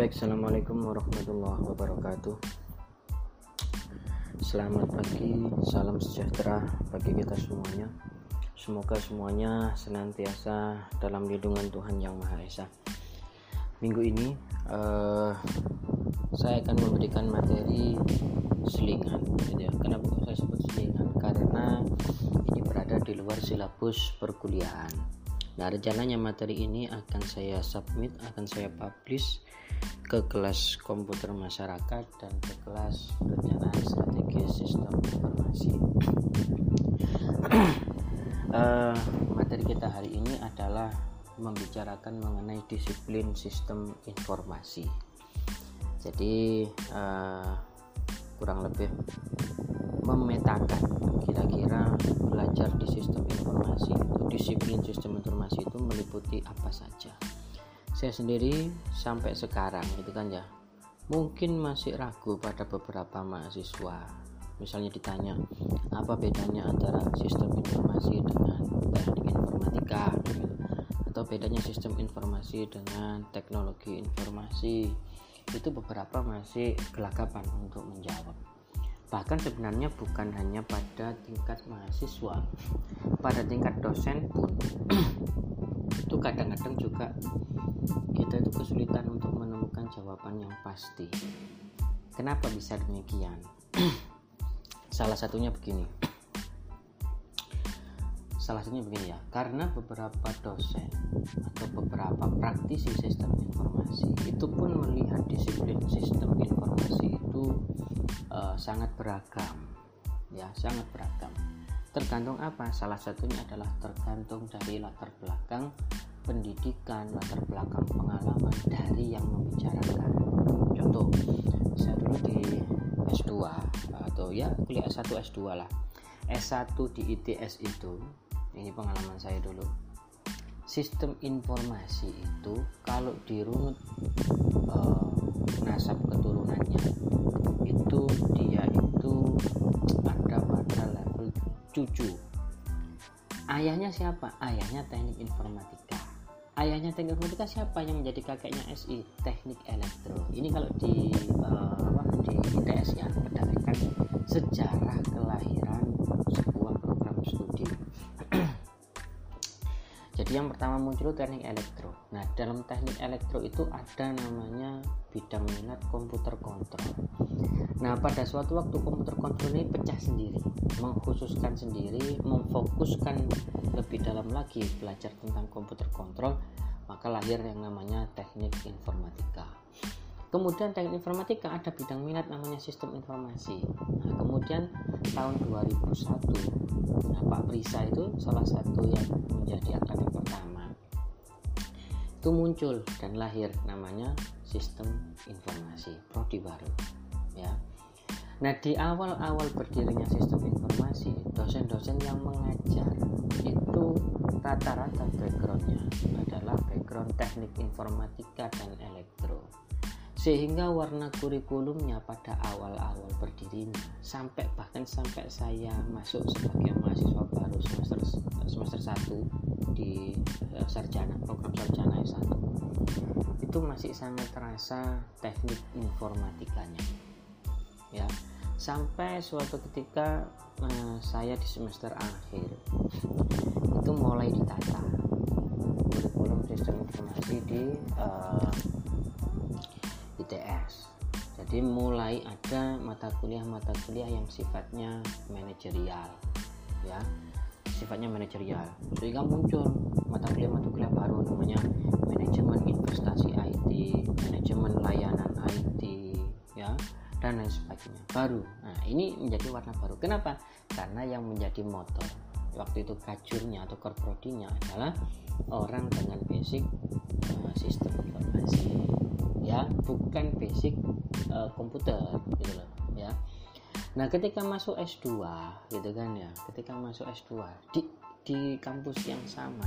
Baik, Assalamualaikum warahmatullahi wabarakatuh Selamat pagi, salam sejahtera bagi kita semuanya Semoga semuanya senantiasa dalam lindungan Tuhan Yang Maha Esa Minggu ini uh, saya akan memberikan materi selingan gitu ya. Kenapa saya sebut selingan? Karena ini berada di luar silabus perkuliahan Nah, rencananya materi ini akan saya submit, akan saya publish ke kelas komputer masyarakat dan ke kelas perencanaan strategis sistem informasi. uh, materi kita hari ini adalah membicarakan mengenai disiplin sistem informasi. Jadi uh, kurang lebih memetakan kira-kira belajar di sistem informasi itu disiplin sistem informasi itu meliputi apa saja saya sendiri sampai sekarang gitu kan ya mungkin masih ragu pada beberapa mahasiswa. Misalnya ditanya apa bedanya antara sistem informasi dengan teknik informatika? Atau bedanya sistem informasi dengan teknologi informasi? Itu beberapa masih gelagapan untuk menjawab. Bahkan sebenarnya bukan hanya pada tingkat mahasiswa pada tingkat dosen pun itu kadang-kadang juga kita itu kesulitan untuk menemukan jawaban yang pasti. Kenapa bisa demikian? Salah satunya begini. Salah satunya begini ya karena beberapa dosen atau beberapa praktisi sistem informasi itu pun melihat disiplin sistem informasi itu uh, sangat beragam ya sangat beragam tergantung apa? Salah satunya adalah tergantung dari latar belakang pendidikan latar belakang pengalaman dari yang membicarakan. Contoh saya dulu di S2 atau ya kuliah S1 S2 lah. S1 di ITS itu ini pengalaman saya dulu. Sistem informasi itu kalau dirunut uh, nasab keturunannya itu dia itu cucu. Ayahnya siapa? Ayahnya teknik informatika. Ayahnya teknik informatika siapa yang menjadi kakeknya SI teknik elektro. Ini kalau di uh, di ITS ya berdasarkan sejarah kelahiran sebuah program studi jadi yang pertama muncul teknik elektro. Nah dalam teknik elektro itu ada namanya bidang minat komputer kontrol. Nah pada suatu waktu komputer kontrol ini pecah sendiri mengkhususkan sendiri memfokuskan lebih dalam lagi belajar tentang komputer kontrol maka lahir yang namanya teknik informatika kemudian teknik informatika ada bidang minat namanya sistem informasi. Nah, kemudian tahun 2001 nah, Pak Prisa itu salah satu yang menjadi akademik pertama. Itu muncul dan lahir namanya sistem informasi prodi baru ya. Nah di awal-awal berdirinya sistem informasi dosen-dosen yang mengajar itu rata-rata backgroundnya adalah background teknik informatika dan elektro sehingga warna kurikulumnya pada awal-awal berdirinya sampai bahkan sampai saya masuk sebagai mahasiswa baru semester semester 1 di uh, sarjana program sarjana S1 itu masih sangat terasa teknik informatikanya ya. Sampai suatu ketika uh, saya di semester akhir itu mulai ditata kurikulum sistem informasi di uh, ITS jadi mulai ada mata kuliah-mata kuliah yang sifatnya manajerial ya. Sifatnya manajerial. Sehingga muncul mata kuliah-mata kuliah baru namanya manajemen investasi IT manajemen layanan IT ya dan lain sebagainya. Baru. Nah ini menjadi warna baru. Kenapa? Karena yang menjadi motor waktu itu kajurnya atau korprodinya adalah orang dengan basic uh, sistem informasi ya bukan basic uh, komputer gitu loh ya. Nah ketika masuk S2 gitu kan ya ketika masuk S2 di di kampus yang sama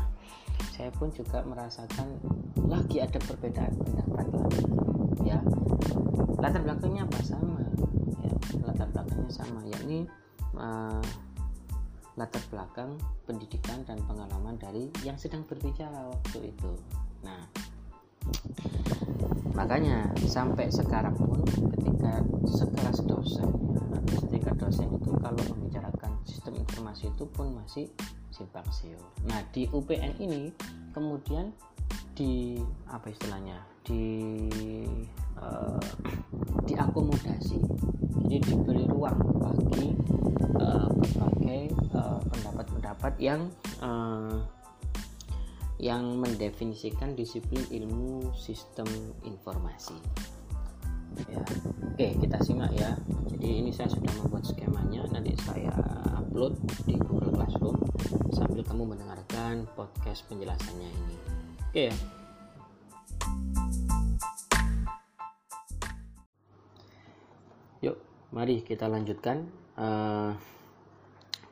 saya pun juga merasakan lagi ada perbedaan pendapat lagi ya. Latar belakangnya apa? Sama ya latar belakangnya sama yakni uh, latar belakang pendidikan dan pengalaman dari yang sedang berbicara waktu itu. Nah makanya sampai sekarang pun ketika sekelas dosen ketika dosen itu kalau membicarakan sistem informasi itu pun masih simpang siur. Nah di UPN ini kemudian di apa istilahnya di uh, diakomodasi. Jadi diberi ruang bagi uh, berbagai uh, pendapat-pendapat yang uh, yang mendefinisikan disiplin ilmu sistem informasi. Ya. Oke kita simak ya. Jadi ini saya sudah membuat skemanya. Nanti saya upload di Google Classroom sambil kamu mendengarkan podcast penjelasannya ini. Oke ya. Yuk, mari kita lanjutkan. Uh,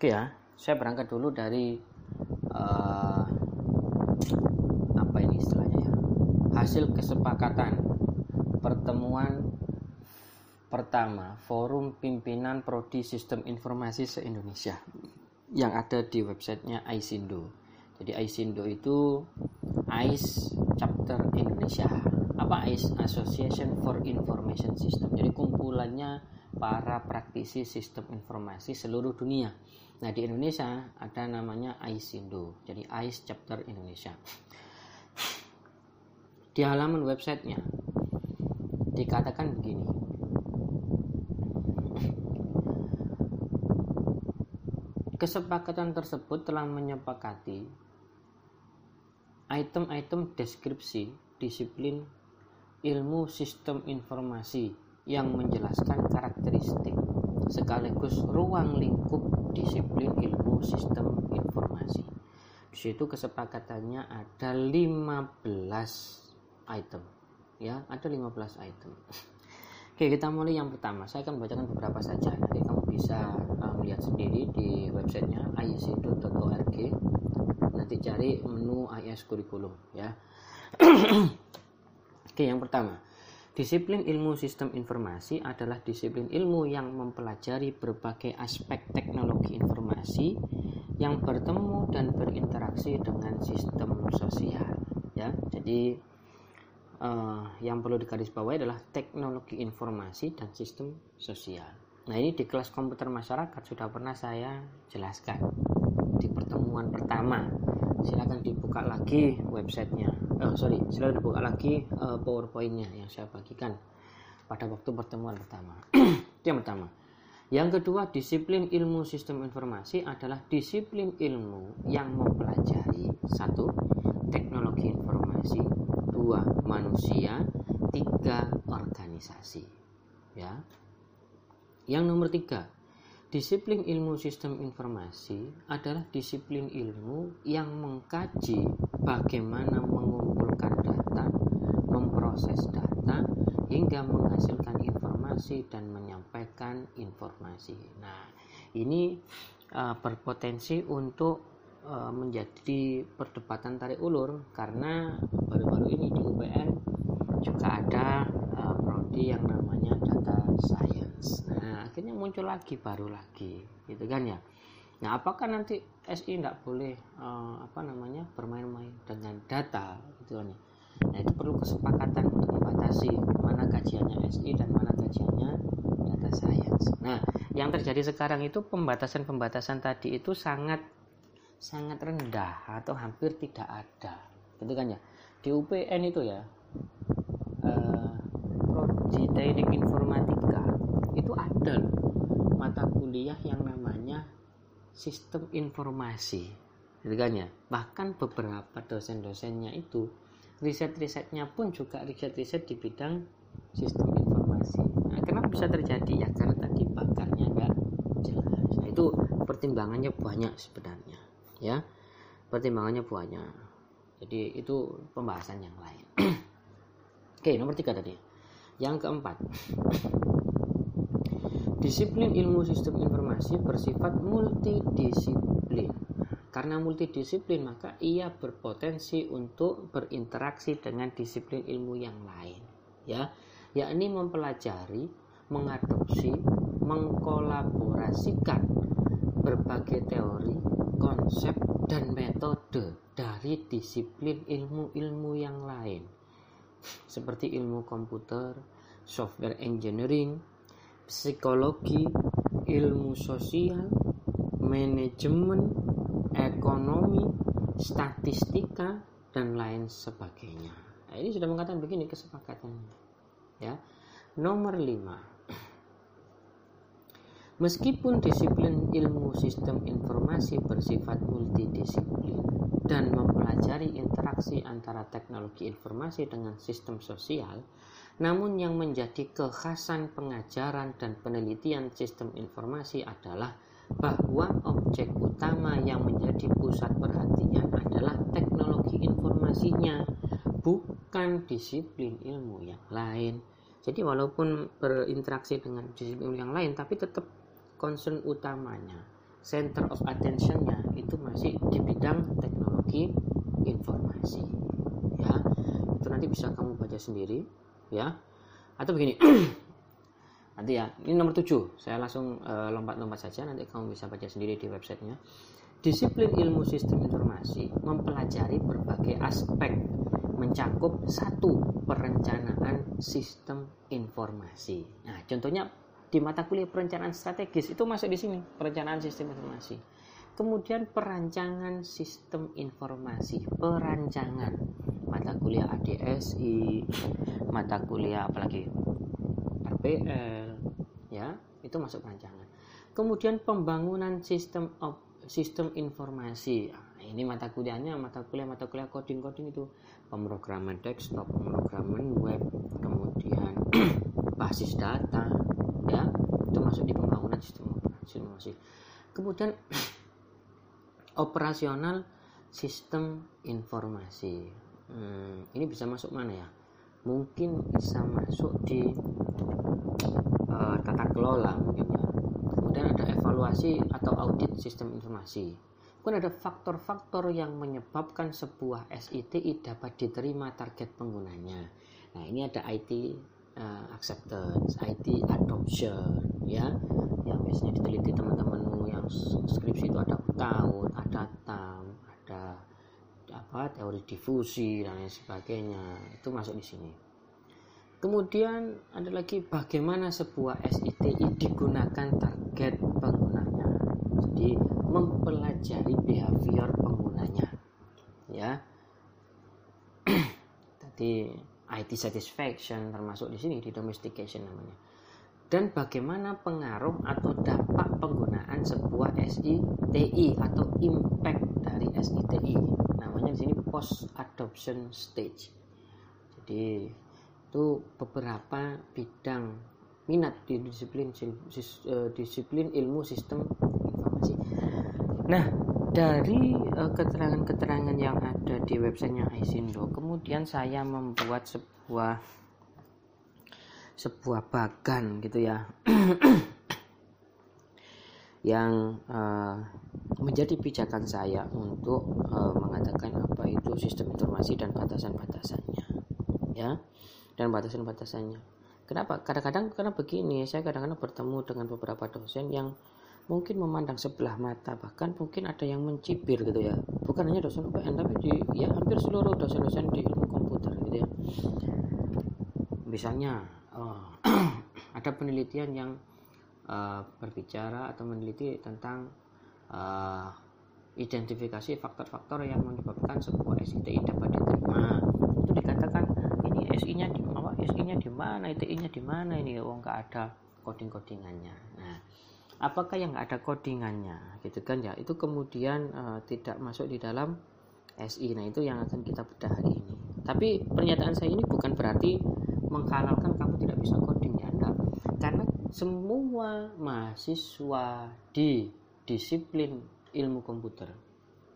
Oke ya, saya berangkat dulu dari uh, istilahnya ya? Hasil kesepakatan pertemuan pertama Forum Pimpinan Prodi Sistem Informasi se-Indonesia yang ada di websitenya Aisindo. Jadi Aisindo itu AIS chapter Indonesia. Apa AIS Association for Information System. Jadi kumpulannya para praktisi sistem informasi seluruh dunia. Nah di Indonesia ada namanya AISindo. Jadi AIS chapter Indonesia di halaman websitenya dikatakan begini kesepakatan tersebut telah menyepakati item-item deskripsi disiplin ilmu sistem informasi yang menjelaskan karakteristik sekaligus ruang lingkup disiplin ilmu sistem informasi. Di situ kesepakatannya ada 15 item. Ya, ada 15 item. Oke, kita mulai yang pertama. Saya akan bacakan beberapa saja. Nanti kamu bisa uh, melihat sendiri di websitenya ayesido.org nanti cari menu IS kurikulum ya oke yang pertama Disiplin ilmu sistem informasi adalah disiplin ilmu yang mempelajari berbagai aspek teknologi informasi yang bertemu dan berinteraksi dengan sistem sosial. Ya, jadi uh, yang perlu digarisbawahi adalah teknologi informasi dan sistem sosial. Nah ini di kelas komputer masyarakat sudah pernah saya jelaskan di pertemuan pertama. Silahkan dibuka lagi websitenya. Oh sorry silahkan dibuka lagi uh, powerpointnya yang saya bagikan pada waktu pertemuan pertama. Itu yang pertama. Yang kedua disiplin ilmu sistem informasi adalah disiplin ilmu yang mempelajari satu teknologi informasi dua manusia tiga organisasi ya yang nomor tiga Disiplin ilmu sistem informasi adalah disiplin ilmu yang mengkaji bagaimana mengumpulkan data, memproses data, hingga menghasilkan informasi dan menyampaikan informasi. Nah, ini uh, berpotensi untuk uh, menjadi perdebatan tarik ulur karena baru-baru ini di UPN juga ada uh, prodi yang namanya data science. Nah, akhirnya muncul lagi baru lagi, gitu kan ya. Nah, apakah nanti SI tidak boleh uh, apa namanya bermain-main dengan data, gitu kan ya? Nah, itu perlu kesepakatan untuk membatasi mana kajiannya SI dan mana kajiannya data science. Nah, yang terjadi sekarang itu pembatasan-pembatasan tadi itu sangat sangat rendah atau hampir tidak ada, gitu kan ya. Di UPN itu ya, uh, prodi teknik informatika itu ada mata kuliah yang namanya sistem informasi. Gitu kan ya? Bahkan beberapa dosen-dosennya itu riset-risetnya pun juga riset-riset di bidang sistem informasi. Nah, kenapa bisa terjadi? Ya karena tadi bakarnya enggak jelas. Nah, itu pertimbangannya banyak sebenarnya ya. Pertimbangannya banyak. Jadi itu pembahasan yang lain. Oke, nomor tiga tadi. Yang keempat, disiplin ilmu sistem informasi bersifat multidisiplin. Karena multidisiplin, maka ia berpotensi untuk berinteraksi dengan disiplin ilmu yang lain, ya, yakni mempelajari, mengadopsi, mengkolaborasikan berbagai teori, konsep, dan metode dari disiplin ilmu-ilmu yang lain seperti ilmu komputer, software engineering, psikologi, ilmu sosial, manajemen, ekonomi, statistika, dan lain sebagainya. Nah, ini sudah mengatakan begini kesepakatannya. Ya. Nomor 5. Meskipun disiplin ilmu sistem informasi bersifat multidisiplin dan mempelajari interaksi antara teknologi informasi dengan sistem sosial, namun yang menjadi kekhasan pengajaran dan penelitian sistem informasi adalah bahwa objek utama yang menjadi pusat perhatian adalah teknologi informasinya, bukan disiplin ilmu yang lain. Jadi walaupun berinteraksi dengan disiplin yang lain, tapi tetap concern utamanya, center of attentionnya itu masih di bidang teknologi informasi. Ya, itu nanti bisa kamu baca sendiri, ya. Atau begini, nanti ya, ini nomor 7 saya langsung eh, lompat-lompat saja, nanti kamu bisa baca sendiri di websitenya. Disiplin ilmu sistem informasi mempelajari berbagai aspek mencakup satu perencanaan sistem informasi. Nah, contohnya di mata kuliah perencanaan strategis itu masuk di sini perencanaan sistem informasi. Kemudian perancangan sistem informasi perancangan. Mata kuliah ADSI mata kuliah apalagi? RPL ya itu masuk perancangan. Kemudian pembangunan sistem of, sistem informasi. Nah, ini mata kuliahnya mata kuliah mata kuliah coding coding itu. Pemrograman desktop pemrograman web kemudian basis data ya. Itu masuk di pembangunan sistem informasi kemudian operasional sistem informasi. Hmm, ini bisa masuk mana ya? Mungkin bisa masuk di uh, tata kelola mungkin ya. Kemudian ada evaluasi atau audit sistem informasi. Kemudian ada faktor-faktor yang menyebabkan sebuah SITI dapat diterima target penggunanya. Nah ini ada IT uh, acceptance, IT adoption, ya, yang biasanya diteliti teman-temanmu yang skripsi itu ada tahun, ada tam, ada apa teori difusi dan lain sebagainya itu masuk di sini. Kemudian ada lagi bagaimana sebuah SITI digunakan target penggunanya. Jadi mempelajari behavior penggunanya. Ya. Tadi IT satisfaction termasuk di sini di domestication namanya. Dan bagaimana pengaruh atau dampak penggunaan sebuah SITI atau impact dari SITI. Namanya di sini post adoption stage. Jadi itu beberapa bidang minat di disiplin eh, disiplin ilmu sistem informasi. Nah, dari uh, keterangan-keterangan yang ada di websitenya Aisindo kemudian saya membuat sebuah sebuah bagan gitu ya. Yang uh, menjadi pijakan saya untuk uh, mengatakan apa itu sistem informasi dan batasan-batasannya ya. Dan batasan-batasannya. Kenapa? Kadang-kadang karena begini saya kadang-kadang bertemu dengan beberapa dosen yang mungkin memandang sebelah mata bahkan mungkin ada yang mencibir gitu ya. Bukan hanya dosen UPN tapi di ya hampir seluruh dosen-dosen di ilmu komputer gitu ya. Misalnya uh, ada penelitian yang uh, berbicara atau meneliti tentang uh, identifikasi faktor-faktor yang menyebabkan sebuah SITI dapat diterima. Itu dikatakan ini SI-nya di apa SI-nya di mana ITI-nya di mana ini? Oh nggak ada coding-codingannya. Nah apakah yang ada codingannya gitu kan ya. Itu kemudian uh, tidak masuk di dalam SI nah itu yang akan kita bedah hari ini. Tapi pernyataan saya ini bukan berarti menghalalkan kamu tidak bisa coding ya enggak. Karena semua mahasiswa di disiplin ilmu komputer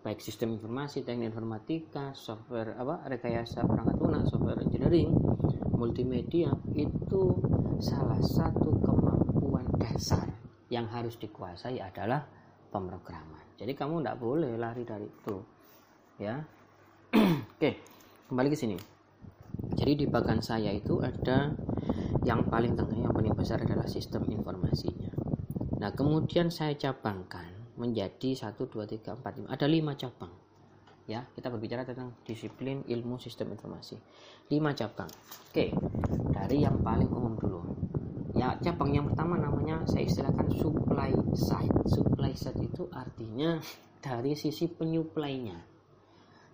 baik sistem informasi, teknik informatika, software apa rekayasa perangkat lunak, software engineering, multimedia itu salah satu dasar yang harus dikuasai adalah pemrograman. Jadi kamu tidak boleh lari dari itu. Ya. Oke, kembali ke sini. Jadi di bagian saya itu ada yang paling tengah, yang paling besar adalah sistem informasinya. Nah, kemudian saya cabangkan menjadi 1 2 3 4 5. Ada 5 cabang. ya kita berbicara tentang disiplin ilmu sistem informasi lima cabang oke dari yang paling umum dulu ya cabang yang pertama namanya saya istilahkan supply side supply side itu artinya dari sisi penyuplainya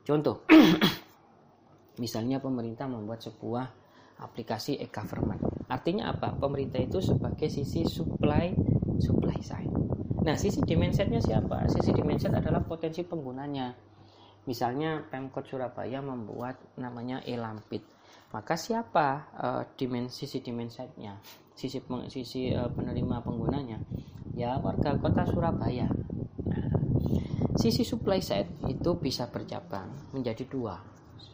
contoh misalnya pemerintah membuat sebuah aplikasi e-government artinya apa pemerintah itu sebagai sisi supply supply side Nah, sisi demand side-nya siapa? Sisi demand side adalah potensi penggunanya. Misalnya Pemkot Surabaya membuat namanya e-lampit. Maka siapa uh, demand sisi demand side-nya? Sisi peng, sisi uh, penerima penggunanya? Ya, warga kota Surabaya. Nah, sisi supply side itu bisa bercabang menjadi dua.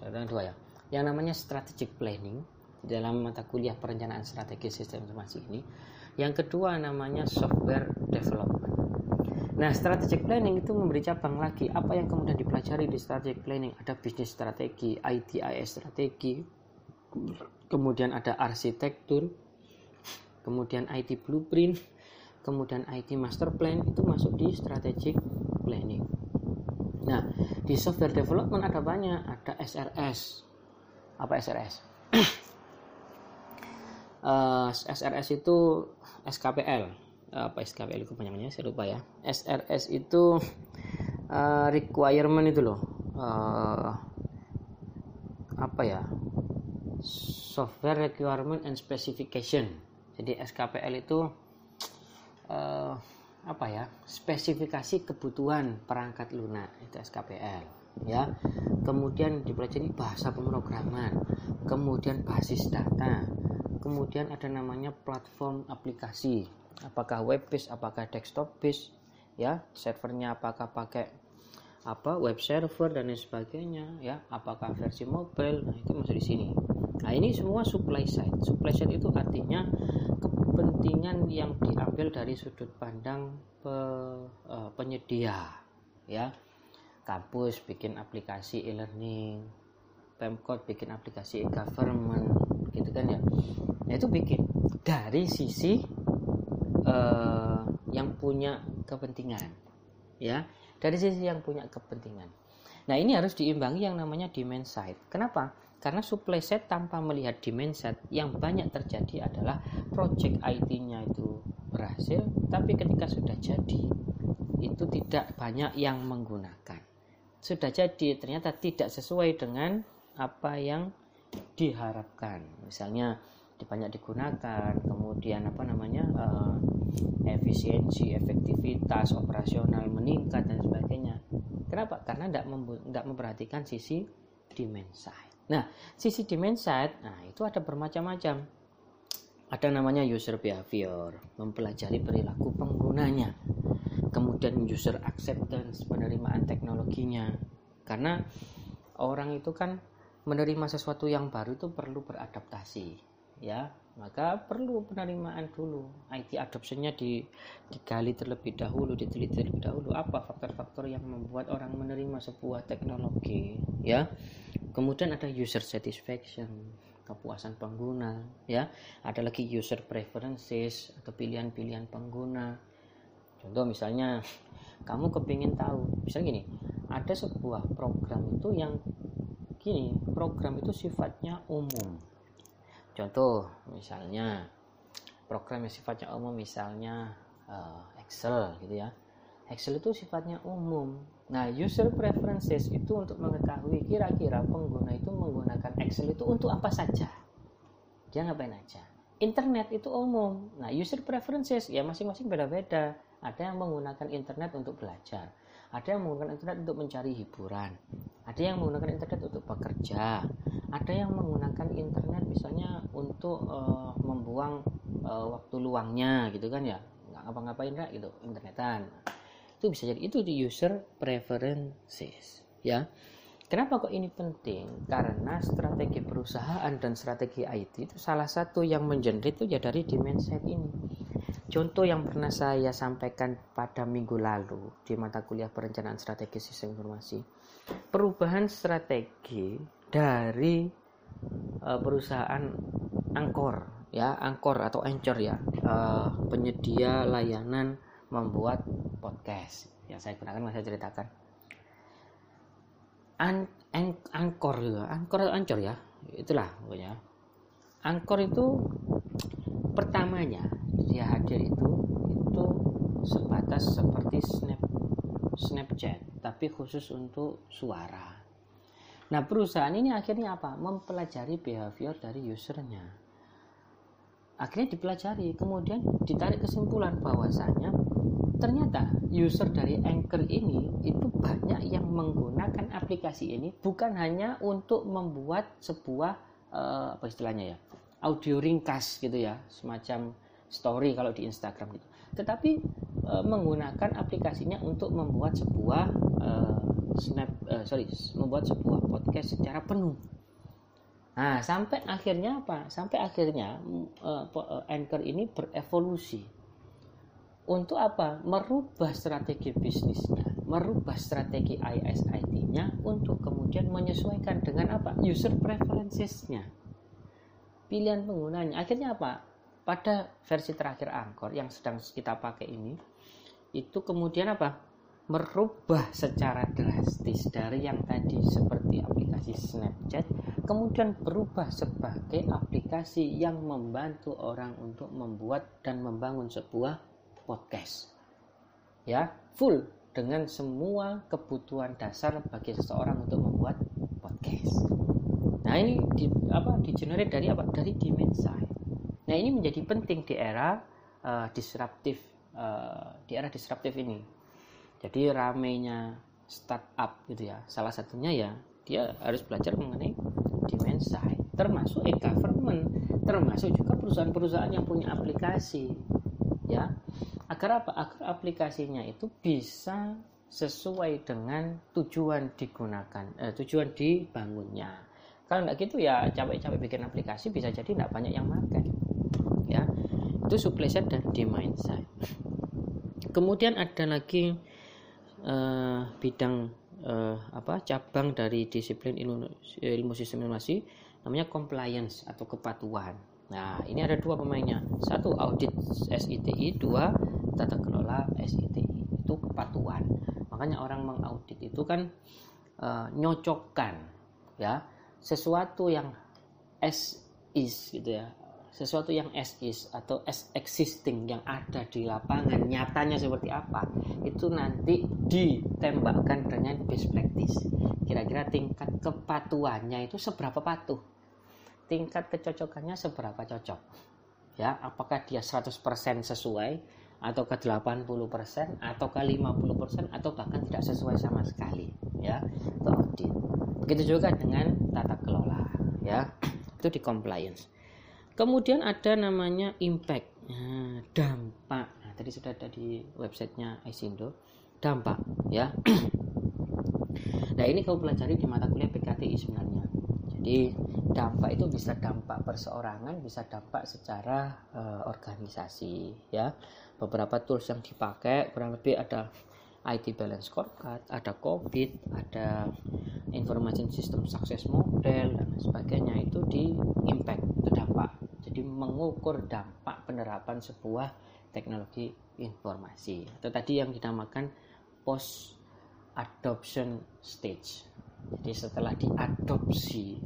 Ada dua ya. Yang namanya strategic planning dalam mata kuliah perencanaan strategi sistem informasi ini. Yang kedua namanya software development. Nah, strategic planning itu memberi cabang lagi. Apa yang kemudian dipelajari di strategic planning? Ada bisnis strategi, ITIS strategi, kemudian ada arsitektur, kemudian IT blueprint, kemudian IT master plan itu masuk di strategic planning. Nah, di software development ada banyak, ada SRS. Apa SRS? uh, SRS itu SKPL apa SKPL itu panjangnya saya lupa ya SRS itu uh, requirement itu loh uh, apa ya software requirement and specification. Jadi SKPL itu uh, apa ya spesifikasi kebutuhan perangkat lunak itu SKPL ya. Kemudian dipelajari bahasa pemrograman kemudian basis data kemudian ada namanya platform aplikasi. Apakah web based apakah desktop based ya. Servernya apakah pakai apa web server dan lain sebagainya ya. Apakah versi mobile nah itu masuk di sini nah ini semua supply side. Supply side itu artinya kepentingan yang diambil dari sudut pandang pe, uh, penyedia ya. Kampus bikin aplikasi e-learning Pemkot bikin aplikasi e-government gitu kan ya. Nah itu bikin dari sisi uh, yang punya kepentingan ya. Dari sisi yang punya kepentingan. Nah ini harus diimbangi yang namanya demand side. Kenapa karena supply side tanpa melihat demand side yang banyak terjadi adalah project IT-nya itu berhasil tapi ketika sudah jadi itu tidak banyak yang menggunakan. Sudah jadi ternyata tidak sesuai dengan apa yang diharapkan. Misalnya banyak digunakan kemudian apa namanya uh, efisiensi efektivitas operasional meningkat dan sebagainya. Kenapa? Karena tidak memperhatikan sisi demand side nah sisi demand side nah itu ada bermacam-macam. Ada namanya user behavior mempelajari perilaku penggunanya. Kemudian user acceptance penerimaan teknologinya. Karena orang itu kan menerima sesuatu yang baru itu perlu beradaptasi ya. Maka perlu penerimaan dulu. IT adoptionnya di, digali terlebih dahulu diteliti terlebih dahulu. Apa faktor-faktor yang membuat orang menerima sebuah teknologi ya kemudian ada user satisfaction kepuasan pengguna ya. Ada lagi user preferences atau pilihan-pilihan pengguna. Contoh misalnya kamu kepingin tahu misalnya gini ada sebuah program itu yang gini program itu sifatnya umum. Contoh misalnya program yang sifatnya umum misalnya uh, Excel gitu ya Excel itu sifatnya umum. Nah user preferences itu untuk mengetahui kira-kira pengguna itu menggunakan Excel itu untuk apa saja. Dia ngapain aja. Internet itu umum. Nah user preferences ya masing-masing beda-beda. Ada yang menggunakan internet untuk belajar. Ada yang menggunakan internet untuk mencari hiburan. Ada yang menggunakan internet untuk bekerja. Ada yang menggunakan internet misalnya untuk uh, membuang uh, waktu luangnya gitu kan ya. Nggak ngapa-ngapain lah gitu internetan itu bisa jadi itu di user preferences ya Kenapa kok ini penting? Karena strategi perusahaan dan strategi IT itu salah satu yang menjerit itu ya dari demand side ini. Contoh yang pernah saya sampaikan pada minggu lalu di mata kuliah perencanaan strategi sistem informasi. Perubahan strategi dari uh, perusahaan angkor ya, angkor atau anchor ya, uh, penyedia layanan membuat podcast. yang saya gunakan saya ceritakan. an, an, angkor juga angkor ancor ya itulah pokoknya angkor itu pertamanya dia hadir itu itu sebatas seperti snap Snapchat tapi khusus untuk suara nah perusahaan ini akhirnya apa mempelajari behavior dari usernya akhirnya dipelajari kemudian ditarik kesimpulan bahwasanya ternyata user dari Anchor ini itu banyak yang menggunakan aplikasi ini bukan hanya untuk membuat sebuah uh, apa istilahnya ya audio ringkas gitu ya semacam story kalau di Instagram gitu. Tetapi uh, menggunakan aplikasinya untuk membuat sebuah uh, snap sorry membuat sebuah podcast secara penuh. Nah sampai akhirnya apa? Sampai akhirnya uh, Anchor ini berevolusi untuk apa? Merubah strategi bisnisnya, merubah strategi ISIT-nya untuk kemudian menyesuaikan dengan apa? User preferences-nya. Pilihan penggunanya. Akhirnya apa? Pada versi terakhir Angkor yang sedang kita pakai ini, itu kemudian apa? Merubah secara drastis dari yang tadi seperti aplikasi Snapchat, kemudian berubah sebagai aplikasi yang membantu orang untuk membuat dan membangun sebuah podcast. Ya, full dengan semua kebutuhan dasar bagi seseorang untuk membuat podcast. Nah, ini di, apa digenerate dari apa? Dari dimensi. Nah, ini menjadi penting di era uh, disruptif uh, di era disruptif ini. Jadi ramenya startup gitu ya. Salah satunya ya dia harus belajar mengenai dimensi termasuk e-government, termasuk juga perusahaan-perusahaan yang punya aplikasi ya agar apa? Agar aplikasinya itu bisa sesuai dengan tujuan digunakan eh, tujuan dibangunnya. Kalau nggak gitu ya capek-capek bikin aplikasi bisa jadi nggak banyak yang pakai ya. Itu supply side dan demand side. Kemudian ada lagi eh, bidang eh, apa cabang dari disiplin ilmu, ilmu sistem informasi namanya compliance atau kepatuhan. Nah, ini ada dua pemainnya. Satu audit SITI, dua tata kelola SITI. Itu kepatuhan. Makanya orang mengaudit itu kan e, nyocokkan ya sesuatu yang as is gitu ya. Sesuatu yang as is atau as existing yang ada di lapangan nyatanya seperti apa itu nanti ditembakkan dengan best practice. Kira-kira tingkat kepatuhannya itu seberapa patuh tingkat kecocokannya seberapa cocok ya apakah dia 100% sesuai atau ke 80% atau ke 50% atau bahkan tidak sesuai sama sekali ya itu audit. Begitu juga dengan tata kelola ya itu di compliance. Kemudian ada namanya impact dampak. Nah, tadi sudah ada di websitenya Isindo. Dampak ya. Nah ini kau pelajari di mata kuliah PKTI sebenarnya jadi dampak itu bisa dampak perseorangan, bisa dampak secara uh, organisasi ya. Beberapa tools yang dipakai kurang lebih ada IT balance scorecard, ada COVID, ada information system success model dan sebagainya itu di impact itu dampak. Jadi mengukur dampak penerapan sebuah teknologi informasi atau tadi yang dinamakan post adoption stage. Jadi setelah diadopsi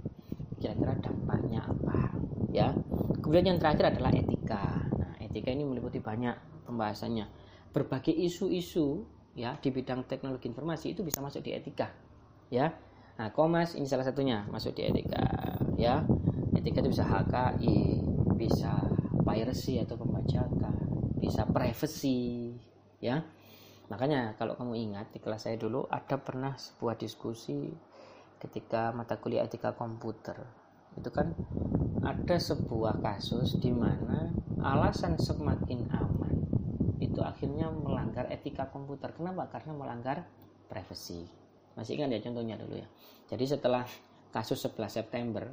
kira-kira dampaknya apa? Ya kemudian yang terakhir adalah etika. Nah etika ini meliputi banyak pembahasannya. Berbagai isu-isu ya di bidang teknologi informasi itu bisa masuk di etika ya. Nah komas ini salah satunya masuk di etika ya. Etika itu bisa HKI bisa piracy atau pembajakan bisa privacy ya makanya kalau kamu ingat di kelas saya dulu ada pernah sebuah diskusi ketika mata kuliah etika komputer itu kan ada sebuah kasus di mana alasan semakin aman itu akhirnya melanggar etika komputer. Kenapa? Karena melanggar privasi. Masih ingat ya contohnya dulu ya. Jadi setelah kasus 11 September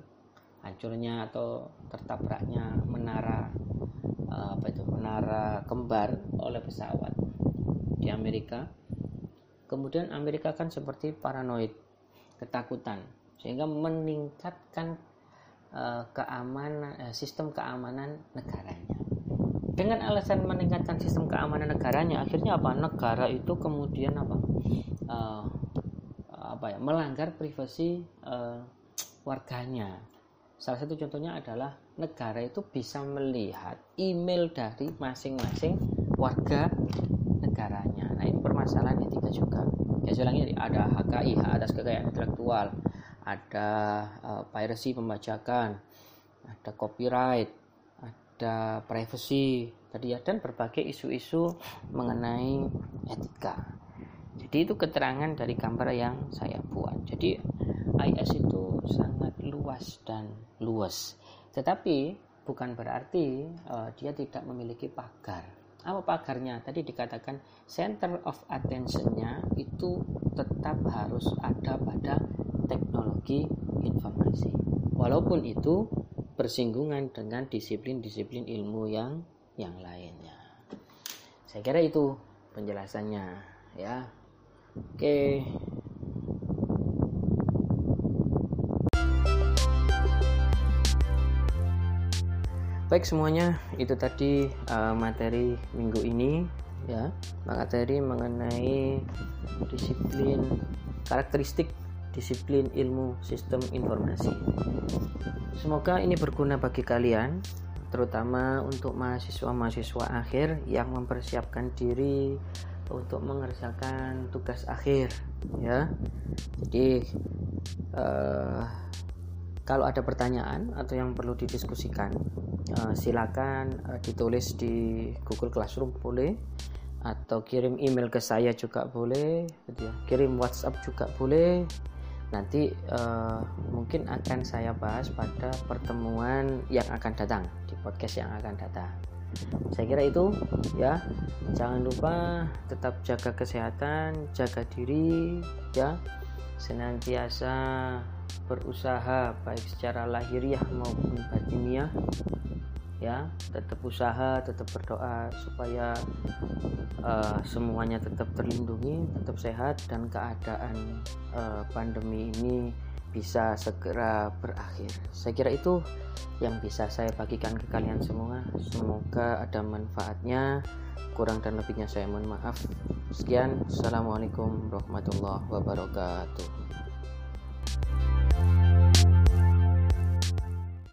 hancurnya atau tertabraknya menara eh, apa itu menara kembar oleh pesawat di Amerika. Kemudian Amerika kan seperti paranoid ketakutan sehingga meningkatkan uh, keamanan uh, sistem keamanan negaranya. Dengan alasan meningkatkan sistem keamanan negaranya akhirnya apa? Negara itu kemudian apa? Uh, apa ya? Melanggar privasi uh, warganya. Salah satu contohnya adalah negara itu bisa melihat email dari masing-masing warga permasalahan etika juga. Ya lagi ada HKI hak atas kekayaan intelektual ada uh, piracy pembajakan ada copyright ada privacy tadi ya dan berbagai isu-isu mengenai etika. Jadi itu keterangan dari gambar yang saya buat. Jadi IS itu sangat luas dan luas. Tetapi bukan berarti uh, dia tidak memiliki pagar apa pagarnya? Tadi dikatakan center of attentionnya itu tetap harus ada pada teknologi informasi. Walaupun itu bersinggungan dengan disiplin-disiplin ilmu yang yang lainnya. Saya kira itu penjelasannya ya. Oke. Baik semuanya, itu tadi uh, materi minggu ini ya. Materi mengenai disiplin karakteristik disiplin ilmu sistem informasi. Semoga ini berguna bagi kalian, terutama untuk mahasiswa-mahasiswa akhir yang mempersiapkan diri untuk mengerjakan tugas akhir ya jadi uh, kalau ada pertanyaan atau yang perlu didiskusikan uh, silakan uh, ditulis di Google Classroom boleh atau kirim email ke saya juga boleh gitu ya. Kirim WhatsApp juga boleh. Nanti uh, mungkin akan saya bahas pada pertemuan yang akan datang di podcast yang akan datang. Saya kira itu ya. Jangan lupa tetap jaga kesehatan jaga diri ya. Senantiasa berusaha baik secara lahiriah maupun batiniah ya tetap usaha tetap berdoa supaya uh, semuanya tetap terlindungi tetap sehat dan keadaan uh, pandemi ini bisa segera berakhir. Saya kira itu yang bisa saya bagikan ke kalian semua. Semoga ada manfaatnya. Kurang dan lebihnya saya mohon maaf. Sekian, assalamualaikum warahmatullahi wabarakatuh.